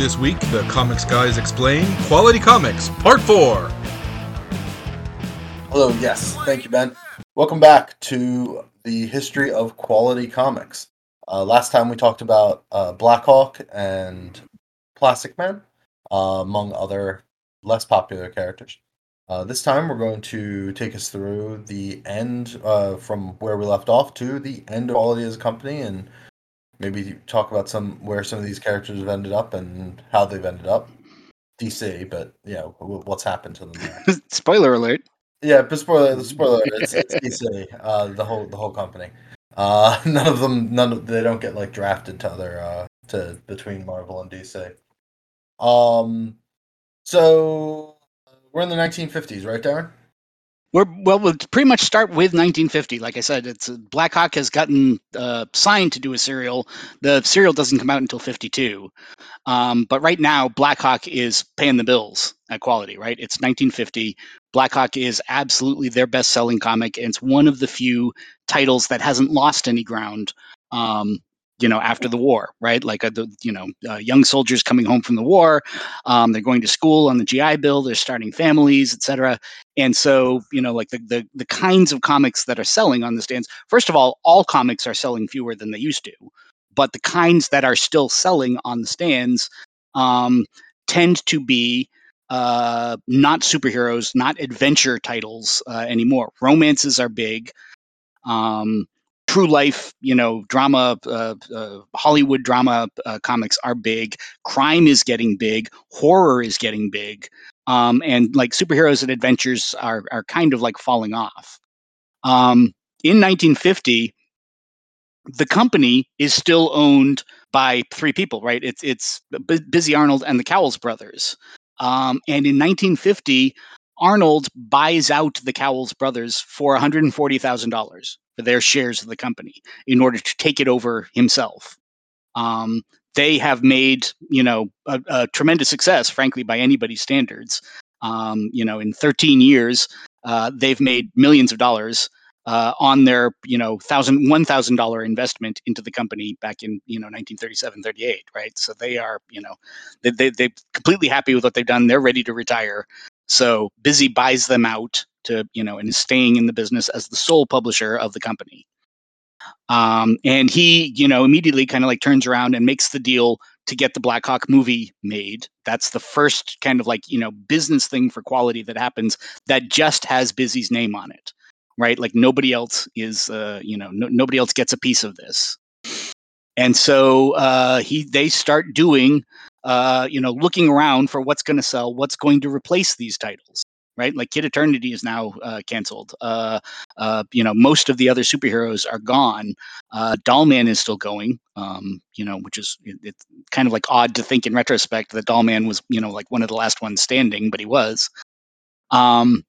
This week, the Comics Guys explain Quality Comics, Part 4. Hello, yes. Thank you, Ben. Welcome back to the history of quality comics. Uh, last time we talked about uh, Blackhawk and Plastic Man, uh, among other less popular characters. Uh, this time we're going to take us through the end uh, from where we left off to the end of Quality as a company and maybe talk about some where some of these characters have ended up and how they've ended up. DC, but you know what's happened to them. Spoiler alert. Yeah, but spoiler, the spoiler, it's, it's DC, uh, the whole the whole company. Uh, none of them, none of they don't get like drafted to other uh, to between Marvel and DC. Um, so we're in the 1950s, right, Darren? We're well. We'll pretty much start with 1950. Like I said, it's uh, Blackhawk has gotten uh, signed to do a serial. The serial doesn't come out until 52. Um, but right now, Blackhawk is paying the bills at quality. Right? It's 1950. Blackhawk is absolutely their best-selling comic, and it's one of the few titles that hasn't lost any ground. Um, you know after the war right like uh, the you know uh, young soldiers coming home from the war um, they're going to school on the gi bill they're starting families etc and so you know like the, the the kinds of comics that are selling on the stands first of all all comics are selling fewer than they used to but the kinds that are still selling on the stands um, tend to be uh, not superheroes not adventure titles uh, anymore romances are big um, true life, you know, drama, uh, uh, Hollywood drama uh, comics are big. Crime is getting big. Horror is getting big. Um, and like superheroes and adventures are are kind of like falling off. Um, in 1950, the company is still owned by three people, right? It's it's B- Busy Arnold and the Cowles brothers. Um, and in 1950, Arnold buys out the Cowles brothers for $140,000 for their shares of the company in order to take it over himself. Um, they have made, you know, a, a, tremendous success, frankly, by anybody's standards. Um, you know, in 13 years, uh, they've made millions of dollars uh, on their, you know, thousand, one thousand dollar investment into the company back in, you know, 1937, 38, right? So they are, you know, they, they, they're completely happy with what they've done. They're ready to retire. So Busy buys them out to you know and is staying in the business as the sole publisher of the company um, and he you know immediately kind of like turns around and makes the deal to get the Blackhawk movie made. That's the first kind of like you know business thing for quality that happens that just has busy's name on it right? Like nobody else is uh, you know no, nobody else gets a piece of this. And so uh, he they start doing uh, you know looking around for what's going to sell what's going to replace these titles right? Like Kid Eternity is now uh, canceled. Uh, uh, you know, most of the other superheroes are gone. Uh, Dollman is still going. Um, you know, which is it, it's kind of like odd to think in retrospect that Dollman was you know like one of the last ones standing, but he was. Um,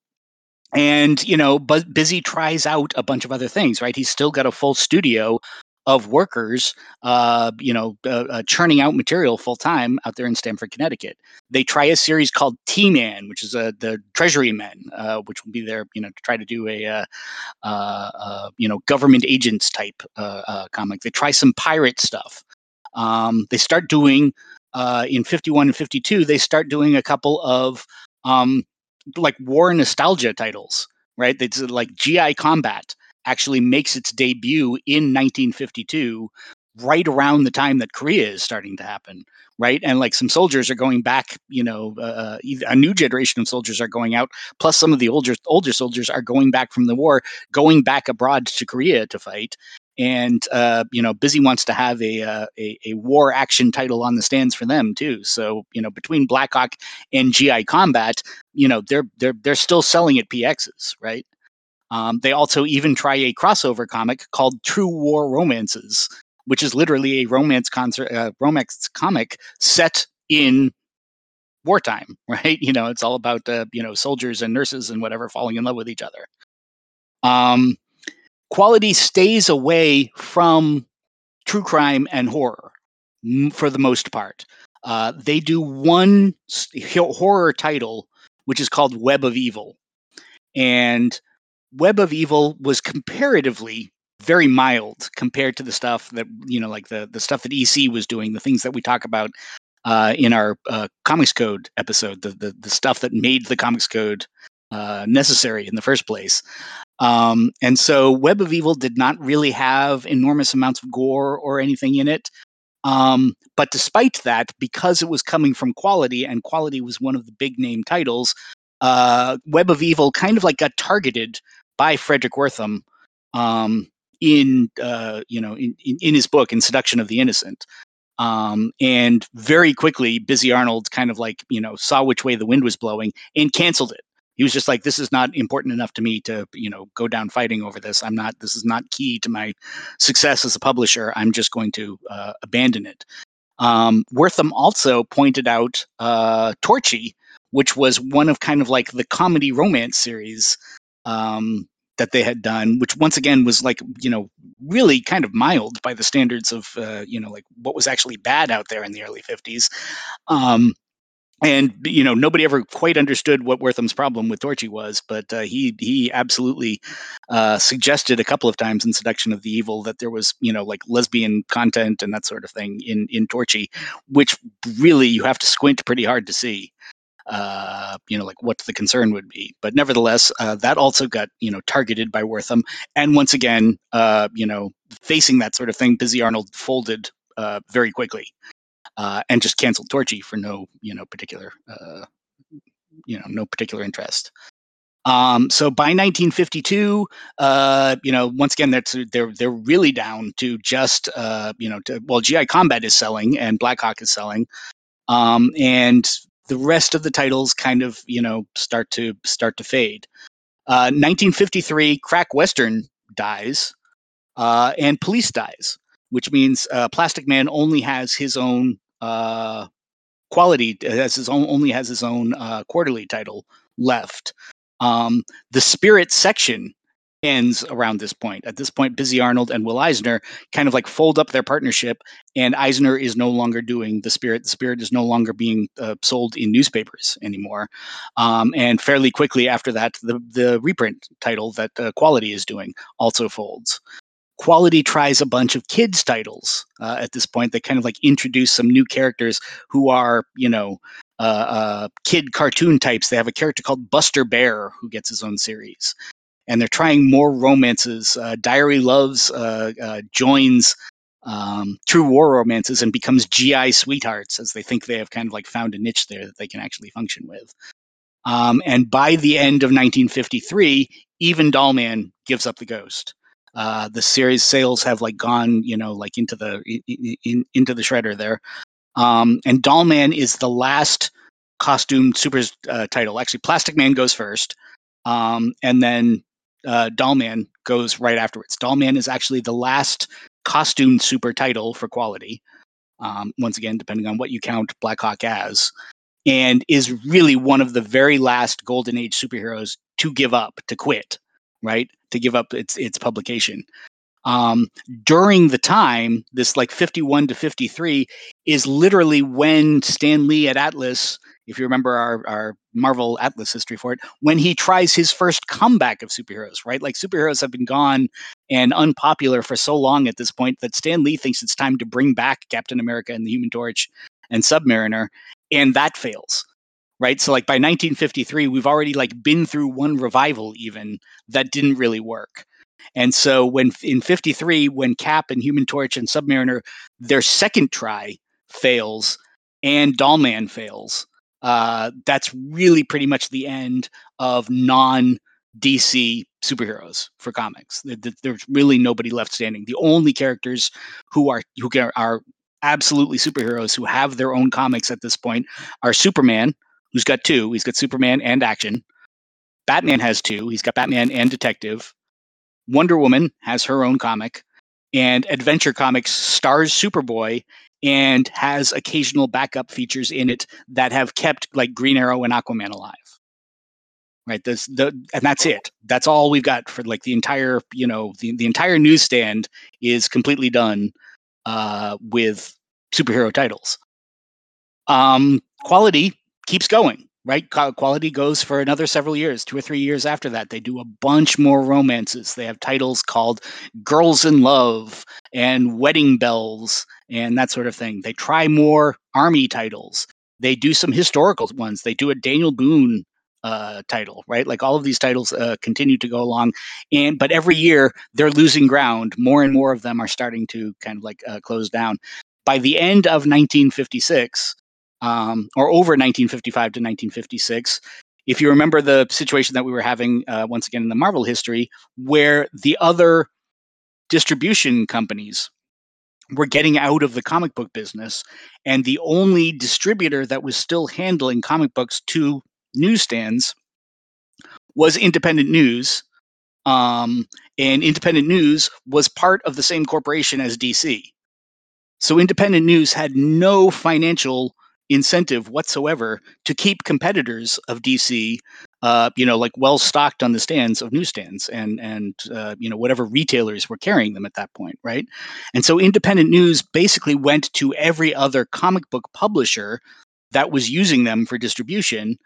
and you know, but Busy tries out a bunch of other things, right? He's still got a full studio of workers, uh, you know, uh, uh, churning out material full time out there in Stamford, Connecticut. They try a series called T Man, which is uh, the Treasury Men, uh, which will be there, you know, to try to do a, uh, you know, government agents type comic. They try some pirate stuff. Um, they start doing in 51 and 52. They start doing a couple of um, like war nostalgia titles, right? They like GI Combat actually makes its debut in 1952 right around the time that korea is starting to happen right? And like some soldiers are going back you know uh, uh a new generation of soldiers are going out plus some of the older older soldiers are going back from the war going back abroad to korea to fight. And uh, you know busy wants to have a, uh, a, a war action title on the stands for them too. So you know between blackhawk and gi combat you know they're they're they're still selling at pxs right um, they also even try a crossover comic called True War Romances, which is literally a romance concert, uh, romance comic set in wartime, right? You know, it's all about uh, you know soldiers and nurses and whatever falling in love with each other. Um, quality stays away from true crime and horror for the most part. Uh, they do one horror title, which is called Web of Evil, and Web of Evil was comparatively very mild compared to the stuff that you know like the the stuff that EC was doing the things that we talk about uh, in our uh, Comics Code episode, the, the, the stuff that made the Comics Code uh, necessary in the first place. Um, and so Web of Evil did not really have enormous amounts of gore or anything in it. Um, but despite that, because it was coming from quality, and quality was one of the big name titles, uh, Web of Evil kind of like got targeted by Frederick Wertham um, in uh, you know in, in, his book in Seduction of the Innocent. Um, and very quickly, Busy Arnold kind of like you know saw which way the wind was blowing and canceled it. He was just like, "This is not important enough to me to you know go down fighting over this. I'm not. This is not key to my success as a publisher. I'm just going to uh, abandon it." Um, Wertham also pointed out uh, Torchy, which was one of kind of like the comedy romance series um, that they had done, which once again was like you know really kind of mild by the standards of uh, you know like what was actually bad out there in the early 50s. Um, and you know nobody ever quite understood what Wertham's problem with Torchy was, but uh, he he absolutely uh, suggested a couple of times in Seduction of the Evil that there was you know like lesbian content and that sort of thing in in Torchy, which really you have to squint pretty hard to see uh, you know, like what the concern would be. But nevertheless, uh, that also got you know targeted by Wertham, and once again, uh, you know, facing that sort of thing, Busy Arnold folded uh, very quickly uh, and just canceled Torchy for no you know particular uh, you know no particular interest. Um, so by 1952, uh, you know, once again, that's they're they're really down to just uh, you know, to, well, GI Combat is selling and Blackhawk is selling, um, and the rest of the titles kind of you know start to start to fade. Uh, 1953, Crack Western dies, uh, and Police dies, which means uh, Plastic Man only has his own uh, quality, has his own only has his own uh, quarterly title left. Um, the Spirit section ends around this point. At this point, Busy Arnold and Will Eisner kind of like fold up their partnership, and Eisner is no longer doing the Spirit. The Spirit is no longer being uh, sold in newspapers anymore. Um, and fairly quickly after that, the the reprint title that uh, Quality is doing also folds. Quality tries a bunch of kids titles uh, at this point. They kind of like introduce some new characters who are, you know, uh, uh, kid cartoon types. They have a character called Buster Bear who gets his own series and they're trying more romances. Uh, Diary Loves uh, uh, joins um, True War romances and becomes GI sweethearts as they think they have kind of like found a niche there that they can actually function with. Um, and by the end of 1953, even Dollman gives up the ghost. Uh, the series sales have like gone, you know, like into the in, in, into the shredder there. Um, and Dollman is the last costume super uh, title. Actually, Plastic Man goes first, um, and then uh, Dollman goes right afterwards. Dollman is actually the last costume super title for quality. Um, once again, depending on what you count Blackhawk as, and is really one of the very last Golden Age superheroes to give up, to quit, right? To give up its its publication. Um, during the time, this like 51 to 53 is literally when Stan Lee at Atlas if you remember our, our Marvel Atlas history for it, when he tries his first comeback of superheroes, right? Like superheroes have been gone and unpopular for so long at this point that Stan Lee thinks it's time to bring back Captain America and the Human Torch and Submariner, and that fails. Right. So like by 1953, we've already like been through one revival even that didn't really work. And so when in 53, when Cap and Human Torch and Submariner, their second try fails and Dollman fails, uh, that's really pretty much the end of non DC superheroes for comics. There's really nobody left standing. The only characters who are who are absolutely superheroes who have their own comics at this point are Superman, who's got two. He's got Superman and Action. Batman has two. He's got Batman and Detective. Wonder Woman has her own comic, and Adventure Comics stars Superboy and has occasional backup features in it that have kept like Green Arrow and Aquaman alive. Right. This the and that's it. That's all we've got for like the entire, you know, the, the entire newsstand is completely done uh, with superhero titles. Um, quality keeps going. Right? Quality goes for another several years, two or three years after that. They do a bunch more romances. They have titles called Girls in Love and Wedding Bells and that sort of thing. They try more army titles. They do some historical ones. They do a Daniel Boone uh, title, right? Like all of these titles uh, continue to go along, and but every year they're losing ground. More and more of them are starting to kind of like uh, close down. By the end of 1956, um, or over 1955 to 1956. If you remember the situation that we were having uh, once again in the Marvel history, where the other distribution companies were getting out of the comic book business, and the only distributor that was still handling comic books to newsstands was Independent News. Um, and Independent News was part of the same corporation as DC. So Independent News had no financial incentive whatsoever to keep competitors of DC, uh, you know, like well stocked on the stands of newsstands and and uh, you know whatever retailers were carrying them at that point, right? And so independent news basically went to every other comic book publisher that was using them for distribution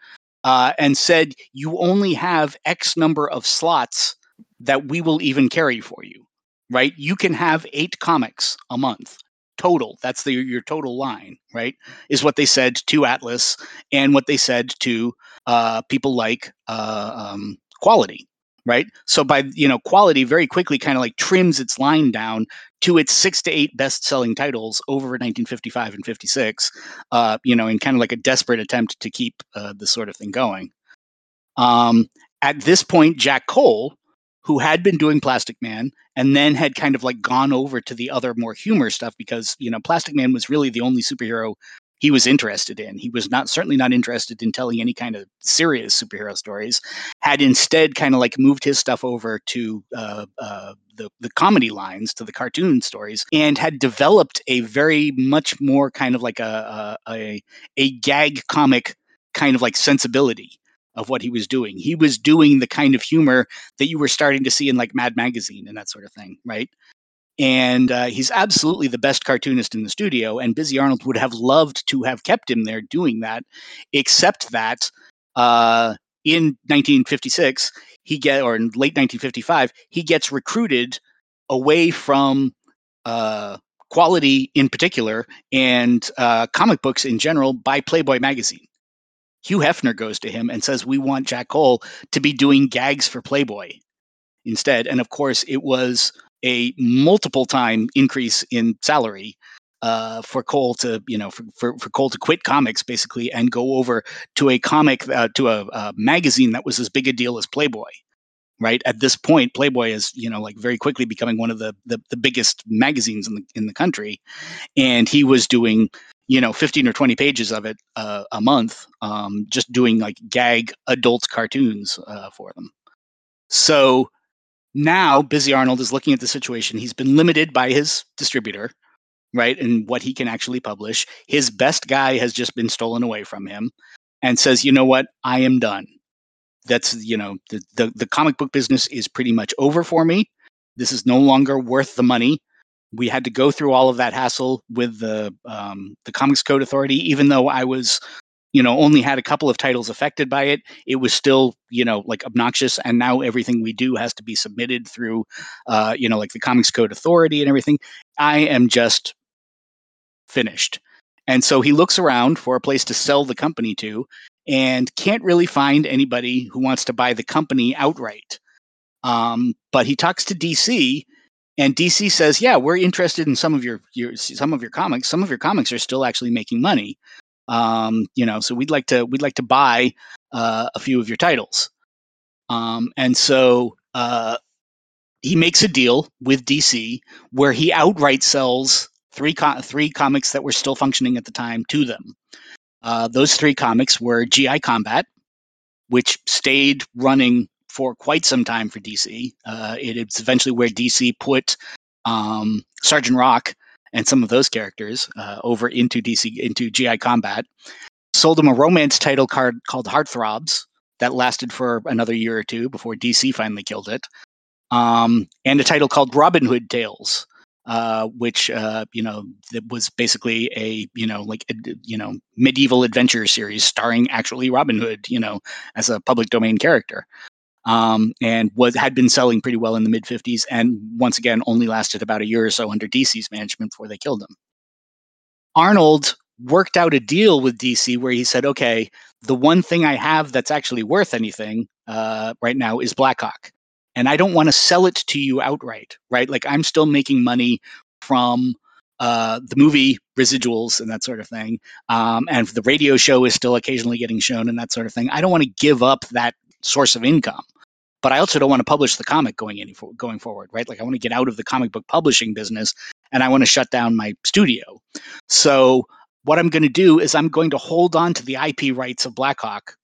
uh, and said, "You only have X number of slots that we will even carry for you." Right? You can have eight comics a month total. That's the, your total line, right? Is what they said to Atlas and what they said to uh, people like uh, um, Quality, right? So by you know, Quality very quickly kind of like trims its line down to its six to eight best-selling titles over 1955 and 56. Uh, you know, in kind of like a desperate attempt to keep uh, this sort of thing going. Um, at this point, Jack Cole who had been doing Plastic Man and then had kind of like gone over to the other more humor stuff because, you know, Plastic Man was really the only superhero he was interested in. He was not certainly not interested in telling any kind of serious superhero stories. Had instead kind of like moved his stuff over to uh, uh, the the comedy lines, to the cartoon stories, and had developed a very much more kind of like a a, a, a gag comic kind of like sensibility of what he was doing. He was doing the kind of humor that you were starting to see in like Mad Magazine and that sort of thing, right? And uh, he's absolutely the best cartoonist in the studio. And Busy Arnold would have loved to have kept him there doing that, except that uh, in 1956 he get or in late 1955 he gets recruited away from uh, quality in particular and uh, comic books in general by Playboy magazine. Hugh Hefner goes to him and says, We want Jack Cole to be doing gags for Playboy instead. And of course, it was a multiple time increase in salary uh, for Cole to, you know, for, for, for, Cole to quit comics basically and go over to a comic, uh, to a, a, magazine that was as big a deal as Playboy. Right at this point, Playboy is, you know, like very quickly becoming one of the, the the biggest magazines in the in the country, and he was doing you know 15 or 20 pages of it uh, a month um, just doing like gag adult cartoons uh, for them. So now busy arnold is looking at the situation. He's been limited by his distributor right and what he can actually publish. His best guy has just been stolen away from him and says you know what? I am done. That's you know the, the, the comic book business is pretty much over for me. This is no longer worth the money we had to go through all of that hassle with the um, the Comics Code Authority, even though I was, you know, only had a couple of titles affected by it. It was still, you know, like obnoxious. And now everything we do has to be submitted through, uh, you know, like the Comics Code Authority and everything. I am just finished. And so he looks around for a place to sell the company to, and can't really find anybody who wants to buy the company outright. Um, but he talks to DC and DC says, "Yeah, we're interested in some of your, your some of your comics. Some of your comics are still actually making money. Um, you know, so we'd like to we'd like to buy uh, a few of your titles." Um, and so uh, he makes a deal with DC where he outright sells three co- three comics that were still functioning at the time to them. Uh, those three comics were GI Combat, which stayed running for quite some time for DC. Uh, it's eventually where DC put um, Sergeant Rock and some of those characters uh, over into DC into GI Combat. Sold him a romance title card called Heartthrobs that lasted for another year or two before DC finally killed it, um, and a title called Robin Hood Tales. uh, which uh, you know was basically a you know like a, you know medieval adventure series starring actually Robin Hood, you know, as a public domain character, um, and was had been selling pretty well in the mid '50s, and once again only lasted about a year or so under DC's management before they killed him. Arnold worked out a deal with DC where he said, "Okay, the one thing I have that's actually worth anything uh, right now is Blackhawk." and I don't want to sell it to you outright, right? Like I'm still making money from uh, the movie residuals and that sort of thing, um, and the radio show is still occasionally getting shown and that sort of thing. I don't want to give up that source of income, but I also don't want to publish the comic going any for, going forward, right? Like I want to get out of the comic book publishing business, and I want to shut down my studio. So what I'm going to do is I'm going to hold on to the IP rights of Blackhawk,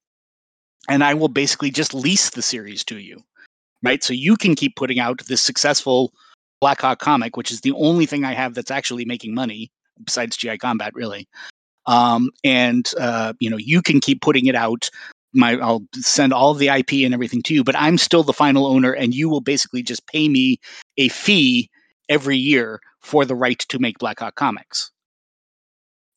and I will basically just lease the series to you right? So you can keep putting out this successful Blackhawk comic, which is the only thing I have that's actually making money besides GI Combat, really. Um, and uh, you know, you can keep putting it out. My, I'll send all the IP and everything to you, but I'm still the final owner, and you will basically just pay me a fee every year for the right to make Blackhawk comics.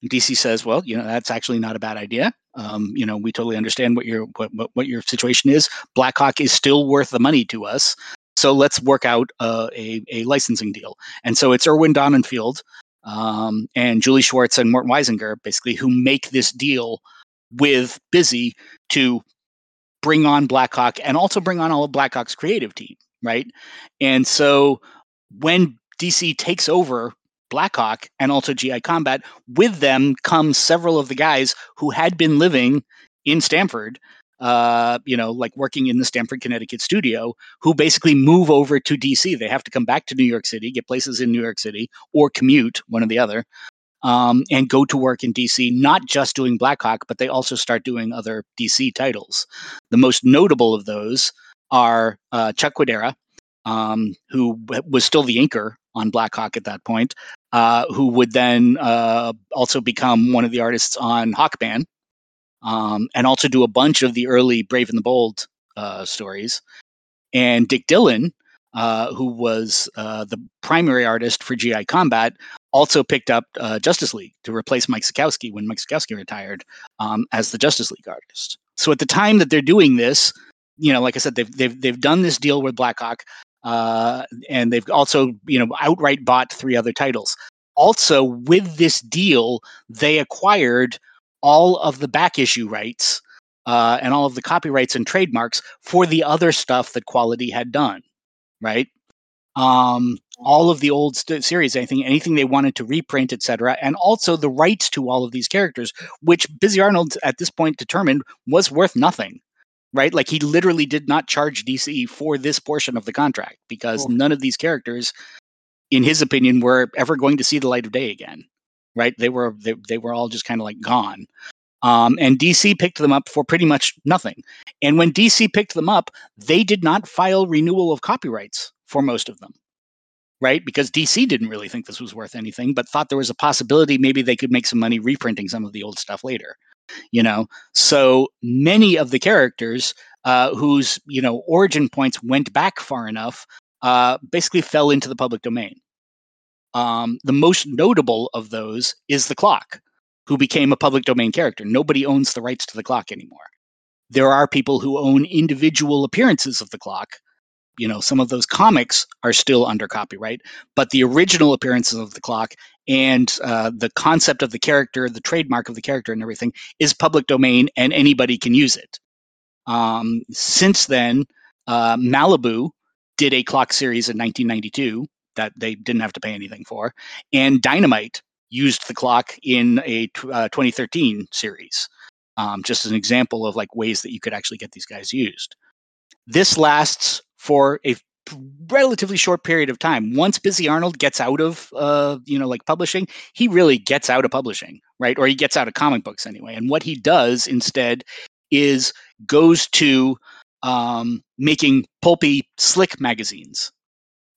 DC says, well, you know, that's actually not a bad idea. Um, you know, we totally understand what your what, what, what your situation is. Blackhawk is still worth the money to us, so let's work out uh, a a licensing deal. And so it's Irwin Donenfeld um, and Julie Schwartz and Morton Weisinger, basically, who make this deal with Busy to bring on Blackhawk and also bring on all of Blackhawk's creative team, right? And so when DC takes over Blackhawk and also GI Combat. With them come several of the guys who had been living in Stamford, uh, you know, like working in the Stamford, Connecticut studio, who basically move over to DC. They have to come back to New York City, get places in New York City, or commute, one or the other, um, and go to work in DC, not just doing Blackhawk, but they also start doing other DC titles. The most notable of those are uh, Chuck Cuidera, um, who was still the inker on Blackhawk at that point, uh, who would then uh, also become one of the artists on Hawkman, um, and also do a bunch of the early Brave and the Bold uh, stories. And Dick Dillon, uh, who was uh, the primary artist for GI Combat, also picked up uh, Justice League to replace Mike Sekowsky when Mike Sekowsky retired um, as the Justice League artist. So at the time that they're doing this, you know, like I said, they've they've they've done this deal with Blackhawk. Uh, and they've also, you know, outright bought three other titles. Also, with this deal, they acquired all of the back issue rights uh, and all of the copyrights and trademarks for the other stuff that Quality had done, right? Um, all of the old st- series, anything, anything they wanted to reprint, etc., and also the rights to all of these characters, which Busy Arnold at this point determined was worth nothing right? Like he literally did not charge DC for this portion of the contract because cool. none of these characters, in his opinion, were ever going to see the light of day again. Right? They were they, they were all just kind of like gone. Um, and DC picked them up for pretty much nothing. And when DC picked them up, they did not file renewal of copyrights for most of them. Right? Because DC didn't really think this was worth anything, but thought there was a possibility maybe they could make some money reprinting some of the old stuff later you know? So many of the characters uh, whose you know origin points went back far enough uh, basically fell into the public domain. Um, the most notable of those is the clock who became a public domain character. Nobody owns the rights to the clock anymore. There are people who own individual appearances of the clock you know some of those comics are still under copyright but the original appearances of the clock and uh, the concept of the character the trademark of the character and everything is public domain and anybody can use it. Um, since then uh, malibu did a clock series in 1992 that they didn't have to pay anything for and dynamite used the clock in a t- uh, 2013 series um, just as an example of like ways that you could actually get these guys used. This lasts for a relatively short period of time. Once Busy Arnold gets out of, uh, you know, like publishing, he really gets out of publishing, right? Or he gets out of comic books anyway. And what he does instead is goes to um, making pulpy, slick magazines.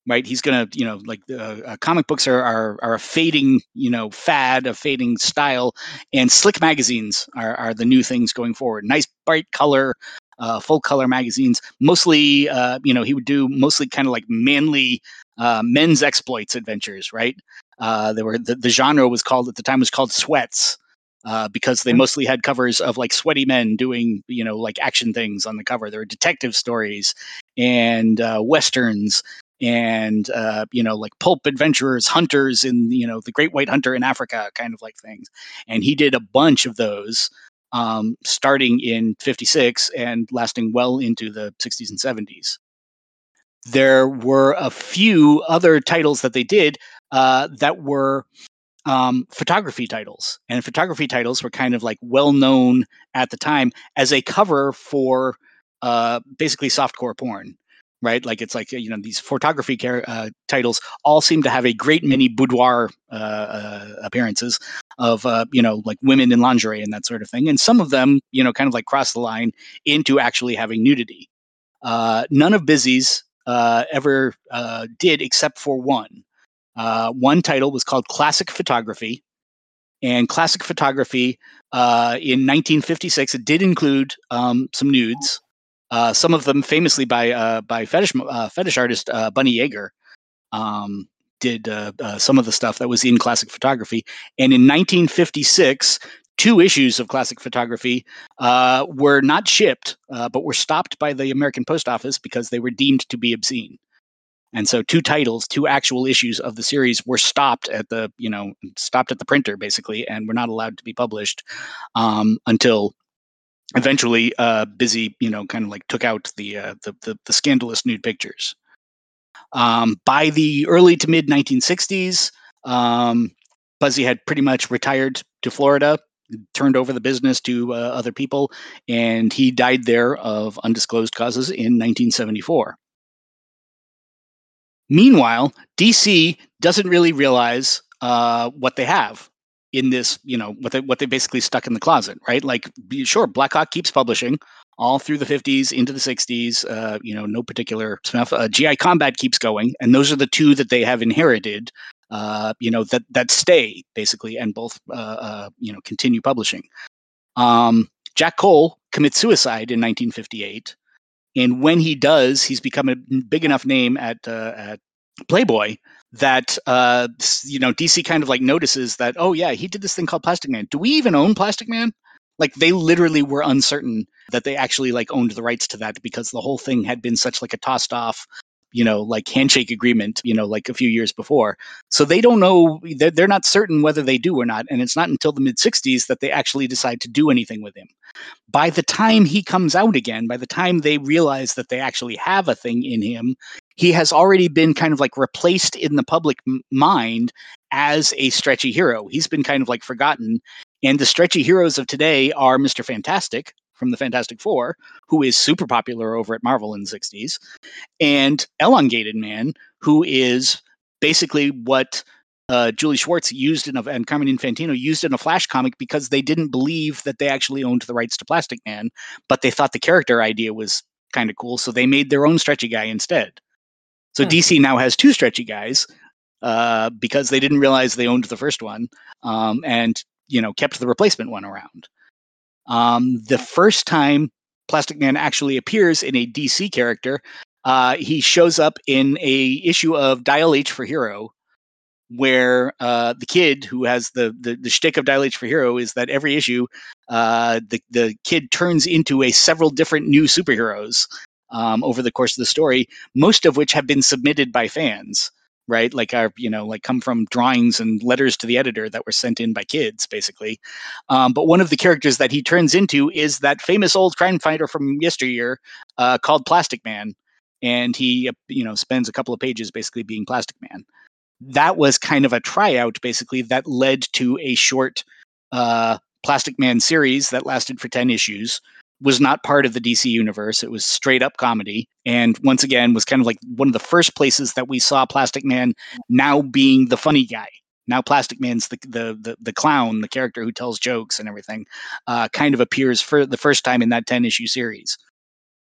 Right, he's gonna, you know, like uh, uh, comic books are, are are a fading, you know, fad, a fading style, and slick magazines are are the new things going forward. Nice bright color, uh, full color magazines. Mostly, uh, you know, he would do mostly kind of like manly uh, men's exploits adventures, right? Uh, there were the, the genre was called at the time was called sweats uh, because they mostly had covers of like sweaty men doing you know like action things on the cover. There were detective stories and uh, westerns and uh, you know like pulp adventurers, hunters in you know the Great White Hunter in Africa, kind of like things. And he did a bunch of those um, starting in 56 and lasting well into the 60s and 70s. There were a few other titles that they did uh, that were um, photography titles, and photography titles were kind of like well known at the time as a cover for uh, basically softcore porn, right? Like it's like you know these photography uh, titles all seem to have a great many boudoir uh, uh, appearances of uh, you know like women in lingerie and that sort of thing, and some of them you know kind of like cross the line into actually having nudity. Uh, none of Busy's uh, ever did except for one. One title was called Classic Photography, and Classic Photography in 1956 it did include um, some nudes, uh, some of them famously by uh, by fetish uh, fetish artist uh, Bunny Yeager. Um, did some of the stuff that was in Classic Photography, and in 1956, two issues of Classic Photography uh, were not shipped, uh, but were stopped by the American Post Office because they were deemed to be obscene. And so two titles, two actual issues of the series were stopped at the, you know, stopped at the printer basically, and were not allowed to be published um, until eventually uh, Busy, you know, kind of like took out the, uh, the, the, the scandalous nude pictures. Um, by the early to mid 1960s, um, Busy had pretty much retired to Florida, turned over the business to uh, other people, and he died there of undisclosed causes in 1974. Meanwhile, DC doesn't really realize uh, what they have in this, you know, what they what they basically stuck in the closet, right? Like, sure, Blackhawk keeps publishing all through the 50s into the 60s. Uh, you know, no particular stuff. Uh, GI Combat keeps going, and those are the two that they have inherited. Uh, you know that that stay basically, and both uh, uh, you know continue publishing. Um, Jack Cole commits suicide in 1958. And when he does, he's become a big enough name at uh, at Playboy that uh, you know DC kind of like notices that oh yeah he did this thing called Plastic Man. Do we even own Plastic Man? Like they literally were uncertain that they actually like owned the rights to that because the whole thing had been such like a tossed off you know like handshake agreement you know like a few years before. So they don't know they're, they're not certain whether they do or not and it's not until the mid 60s that they actually decide to do anything with him. By the time he comes out again by the time they realize that they actually have a thing in him he has already been kind of like replaced in the public mind as a stretchy hero. He's been kind of like forgotten and the stretchy heroes of today are mr fantastic from the Fantastic Four, who is super popular over at Marvel in the 60s, and Elongated Man, who is basically what uh, Julie Schwartz used in a, and Carmen Infantino used in a Flash comic because they didn't believe that they actually owned the rights to Plastic Man, but they thought the character idea was kind of cool, so they made their own stretchy guy instead. So hmm. DC now has two stretchy guys uh, because they didn't realize they owned the first one, um, and you know kept the replacement one around. Um, the first time Plastic Man actually appears in a DC character, uh, he shows up in a issue of Dial H for Hero, where uh, the kid who has the, the the shtick of Dial H for Hero is that every issue, uh, the the kid turns into a several different new superheroes um, over the course of the story, most of which have been submitted by fans right? Like our, you know, like come from drawings and letters to the editor that were sent in by kids, basically. Um, but one of the characters that he turns into is that famous old crime fighter from yesteryear uh, called Plastic Man, and he, uh, you know, spends a couple of pages basically being Plastic Man. That was kind of a tryout, basically, that led to a short uh, Plastic Man series that lasted for ten issues was not part of the DC universe. It was straight up comedy. And once again, was kind of like one of the first places that we saw Plastic Man now being the funny guy. Now Plastic Man's the the the, the clown, the character who tells jokes and everything, uh, kind of appears for the first time in that 10 issue series.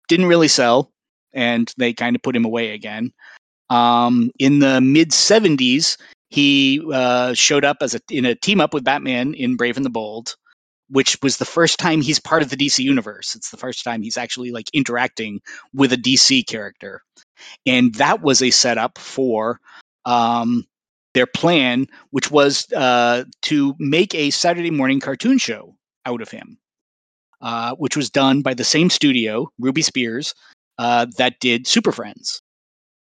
Didn't really sell, and they kind of put him away again. Um, in the mid 70s, he uh, showed up as a in a team up with Batman in Brave and the Bold which was the first time he's part of the DC universe. It's the first time he's actually like interacting with a DC character, and that was a setup for um, their plan, which was uh, to make a Saturday morning cartoon show out of him, uh, which was done by the same studio, Ruby Spears, uh, that did Super Friends.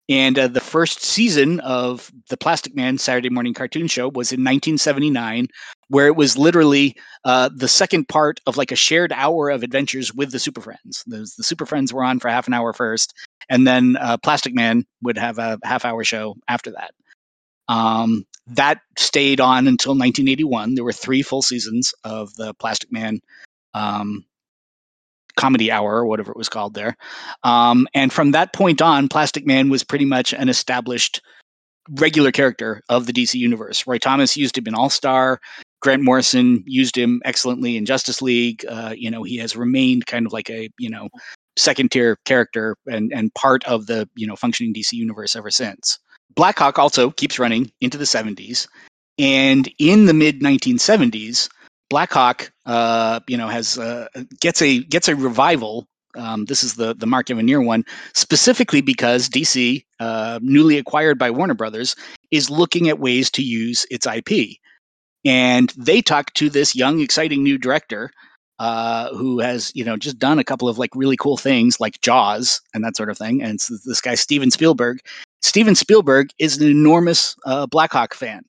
And uh, the first season of the Plastic Man Saturday morning cartoon show was in 1979, where it was literally uh, the second part of like a shared hour of adventures with the Super Friends. The, the Super Friends were on for half an hour first, and then uh, Plastic Man would have a half hour show after that. Um, that stayed on until 1981. There were three full seasons of the Plastic Man um, comedy hour or whatever it was called there. Um, and from that point on, Plastic Man was pretty much an established regular character of the DC universe. Roy Thomas used him in All Star. Grant Morrison used him excellently in Justice League. Uh, you know, he has remained kind of like a you know second tier character and and part of the you know functioning DC universe ever since. Blackhawk also keeps running into the 70s, and in the mid 1970s, Blackhawk, uh, you know, has uh, gets a gets a revival. Um, this is the the Mark Evanier one, specifically because DC, uh, newly acquired by Warner Brothers, is looking at ways to use its IP, and they talk to this young, exciting new director uh, who has you know just done a couple of like really cool things like Jaws and that sort of thing. And this guy Steven Spielberg. Steven Spielberg is an enormous uh, Blackhawk fan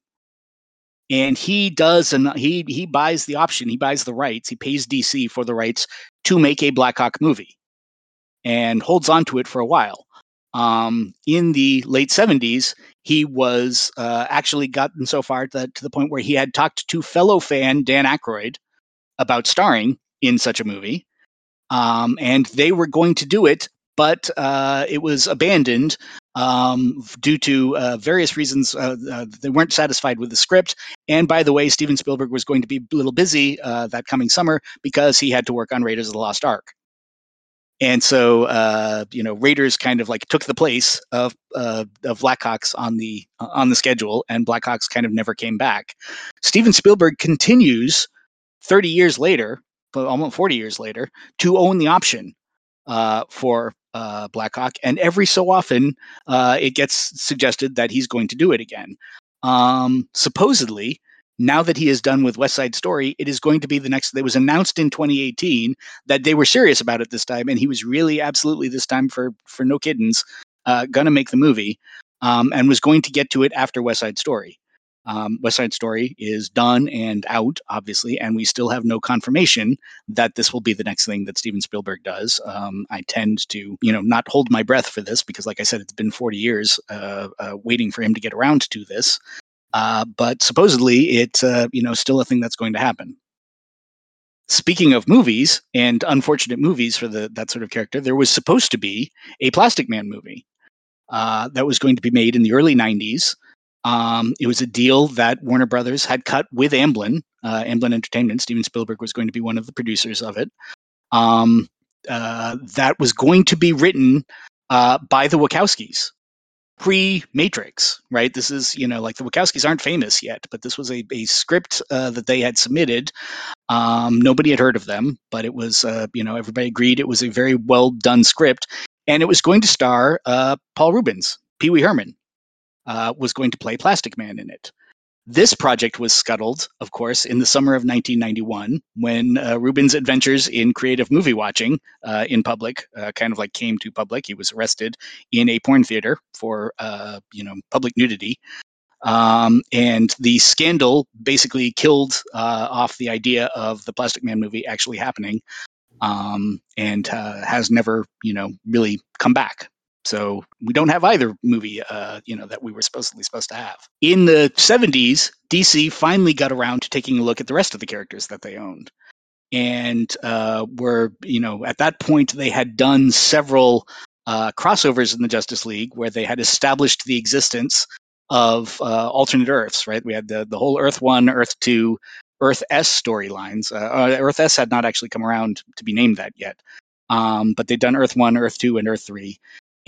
and he does and he he buys the option he buys the rights he pays dc for the rights to make a blackhawk movie and holds on to it for a while um, in the late 70s he was uh, actually gotten so far to the point where he had talked to fellow fan dan Aykroyd about starring in such a movie um, and they were going to do it but uh, it was abandoned um, due to uh, various reasons. Uh, uh, they weren't satisfied with the script. And by the way, Steven Spielberg was going to be a little busy uh, that coming summer because he had to work on Raiders of the Lost Ark. And so, uh, you know, Raiders kind of like took the place of uh, of Blackhawks on the on the schedule, and Blackhawks kind of never came back. Steven Spielberg continues 30 years later, almost 40 years later, to own the option uh, for uh, Blackhawk, and every so often uh, it gets suggested that he's going to do it again. Um, supposedly, now that he is done with West Side Story, it is going to be the next. It was announced in 2018 that they were serious about it this time, and he was really absolutely this time for for no kiddens, uh, gonna make the movie, um, and was going to get to it after West Side Story. Um, West Side Story is done and out, obviously, and we still have no confirmation that this will be the next thing that Steven Spielberg does. Um, I tend to, you know, not hold my breath for this because, like I said, it's been 40 years uh, uh, waiting for him to get around to this. Uh, but supposedly, it's, uh, you know, still a thing that's going to happen. Speaking of movies and unfortunate movies for the that sort of character, there was supposed to be a Plastic Man movie uh, that was going to be made in the early 90s. Um, it was a deal that Warner Brothers had cut with Amblin, uh, Amblin Entertainment. Steven Spielberg was going to be one of the producers of it. Um, uh, that was going to be written uh, by the Wachowskis pre Matrix, right? This is, you know, like the Wachowskis aren't famous yet, but this was a, a script uh, that they had submitted. Um, nobody had heard of them, but it was, uh, you know, everybody agreed it was a very well done script. And it was going to star uh, Paul Reubens, Pee Wee Herman, uh, was going to play Plastic Man in it. This project was scuttled, of course, in the summer of 1991 when uh, Reubens' adventures in creative movie watching uh, in public uh, kind of like came to public. He was arrested in a porn theater for, uh, you know, public nudity. Um, and the scandal basically killed uh, off the idea of the Plastic Man movie actually happening um, and uh, has never, you know, really come back. So we don't have either movie, uh, you know, that we were supposedly supposed to have. In the 70s, DC finally got around to taking a look at the rest of the characters that they owned. And uh, were, you know, at that point, they had done several uh, crossovers in the Justice League where they had established the existence of uh, alternate Earths, right? We had the, the whole Earth 1, Earth 2, Earth S storylines. Uh, uh, Earth S had not actually come around to be named that yet. Um, but they'd done Earth 1, Earth 2, and Earth 3.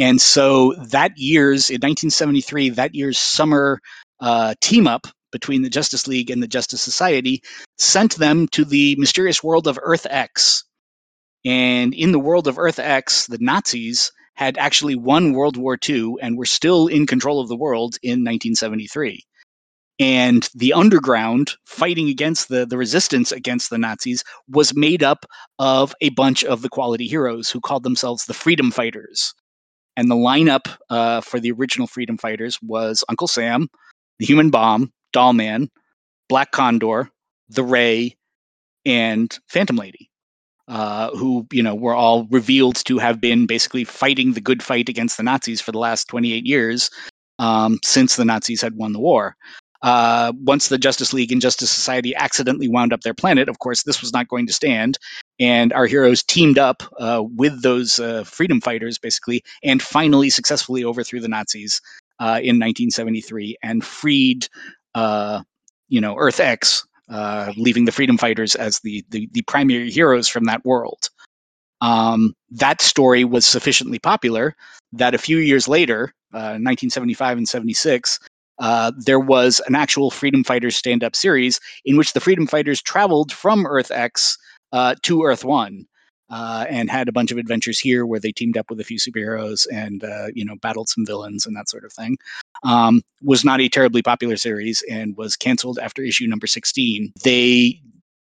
And so that year's, in 1973, that year's summer uh, team up between the Justice League and the Justice Society sent them to the mysterious world of Earth X. And in the world of Earth X, the Nazis had actually won World War II and were still in control of the world in 1973. And the underground fighting against the, the resistance against the Nazis was made up of a bunch of the quality heroes who called themselves the Freedom Fighters. And the lineup uh, for the original Freedom Fighters was Uncle Sam, the Human Bomb, Dollman, Black Condor, the Ray, and Phantom Lady. Uh, who you know were all revealed to have been basically fighting the good fight against the Nazis for the last 28 years um, since the Nazis had won the war. Uh, once the Justice League and Justice Society accidentally wound up their planet, of course, this was not going to stand. And our heroes teamed up uh, with those uh, freedom fighters, basically, and finally successfully overthrew the Nazis uh, in 1973 and freed, uh, you know, Earth X uh, leaving the freedom fighters as the, the, the primary heroes from that world. Um, that story was sufficiently popular that a few years later, uh, 1975 and 76, uh, there was an actual Freedom Fighters stand up series in which the Freedom Fighters traveled from Earth X uh, to Earth One. Uh, and had a bunch of adventures here where they teamed up with a few superheroes and uh, you know battled some villains and that sort of thing um, was not a terribly popular series and was canceled after issue number 16. They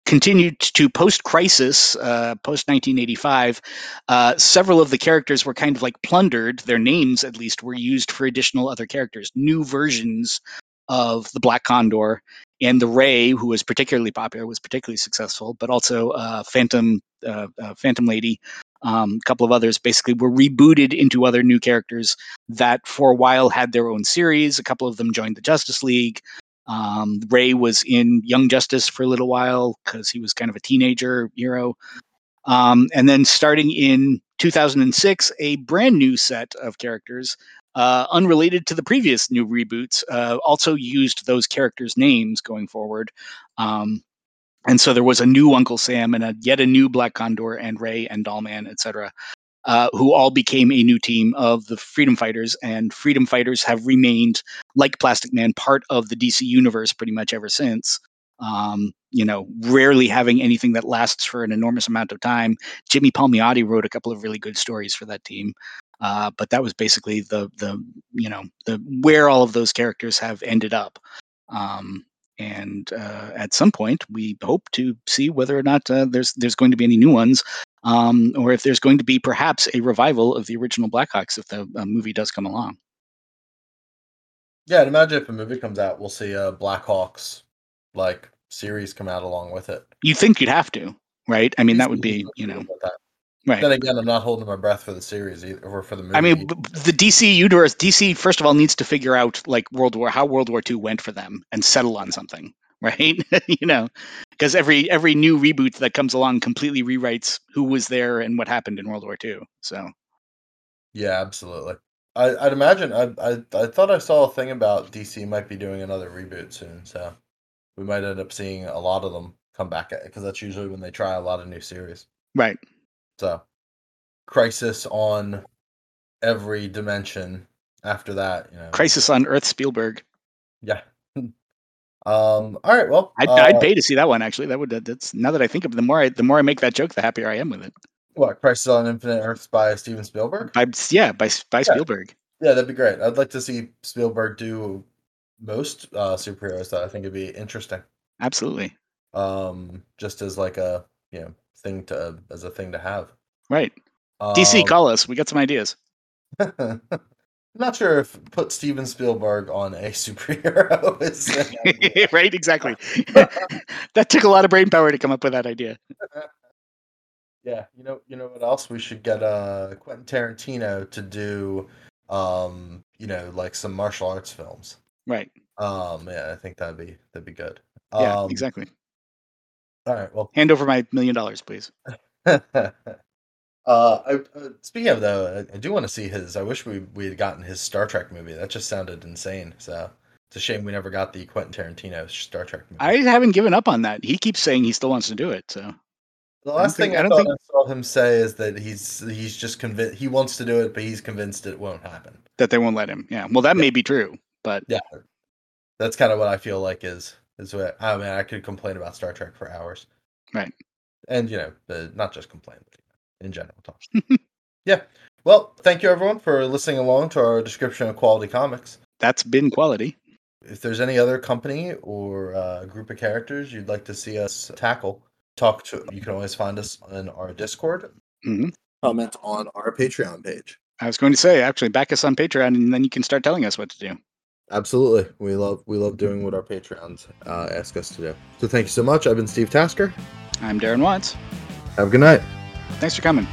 continued to post crisis uh, post 1985 uh, several of the characters were kind of like plundered their names at least were used for additional other characters new versions of the black condor and the ray who was particularly popular was particularly successful but also uh, phantom uh, uh, phantom lady um, a couple of others basically were rebooted into other new characters that for a while had their own series. A couple of them joined the Justice League. Um, Ray was in Young Justice for a little while because he was kind of a teenager hero. Um, and then starting in 2006, a brand new set of characters, uh, unrelated to the previous new reboots, uh, also used those characters' names going forward. Um, and so there was a new Uncle Sam and a, yet a new Black Condor and Ray and Dollman, etc., uh, who all became a new team of the Freedom Fighters. And Freedom Fighters have remained, like Plastic Man, part of the DC universe pretty much ever since. Um, you know, rarely having anything that lasts for an enormous amount of time. Jimmy Palmiotti wrote a couple of really good stories for that team. Uh, but that was basically the the you know the where all of those characters have ended up. Um, and uh, at some point we hope to see whether or not uh, there's there's going to be any new ones um, or if there's going to be perhaps a revival of the original blackhawks if the uh, movie does come along yeah i'd imagine if a movie comes out we'll see a blackhawks like series come out along with it you think you'd have to right i mean that would be you know Right. Then again, I'm not holding my breath for the series either, or for the movie. I mean, the DC universe, DC first of all needs to figure out like World War, how World War II went for them, and settle on something, right? you know, because every every new reboot that comes along completely rewrites who was there and what happened in World War II. So, yeah, absolutely. I, would imagine. I, I I thought I saw a thing about DC might be doing another reboot soon, so we might end up seeing a lot of them come back because that's usually when they try a lot of new series. Right. So, Crisis on every dimension. After that, you know, Crisis on Earth Spielberg. Yeah. Um. All right. Well, I'd, uh, I'd pay to see that one. Actually, that would. That's now that I think of it, the more I the more I make that joke, the happier I am with it. What Crisis on Infinite Earths by Steven Spielberg? By, yeah, by by yeah. Spielberg. Yeah, that'd be great. I'd like to see Spielberg do most uh, superheroes. That I think would be interesting. Absolutely. Um, just as like a you know thing to as a thing to have. Right. Um, DC, call us. We got some ideas. not sure if put Steven Spielberg on a superhero is right. Exactly. that took a lot of brain power to come up with that idea. Yeah, you know, you know what else? We should get uh Quentin Tarantino to do, um, you know, like some martial arts films. Right. Um. Yeah, I think that'd be that'd be good. Yeah. Um, exactly. All right. Well, hand over my million dollars, please. Uh, I, uh, speaking of though, I, I do want to see his. I wish we we had gotten his Star Trek movie. That just sounded insane. So it's a shame we never got the Quentin Tarantino Star Trek movie. I haven't given up on that. He keeps saying he still wants to do it. So the last thing I, I, think... I saw him say is that he's he's just convinced he wants to do it, but he's convinced it won't happen. That they won't let him. Yeah. Well, that yeah. may be true, but yeah. that's kind of what I feel like is is what I mean. I could complain about Star Trek for hours, Right. And you know, the, not just complain, but in general talk. yeah. Well, thank you everyone for listening along to our description of quality comics. That's been quality. If there's any other company or uh, group of characters you'd like to see us tackle, talk to. You can always find us in our Discord. Mhm. Comment on our Patreon page. I was going to say, actually, back us on Patreon, and then you can start telling us what to do. Absolutely, we love we love doing what our Patreons uh, ask us to do. So thank you so much. I've been Steve Tasker. I'm Darren Watts. Have a good night. Thanks for coming.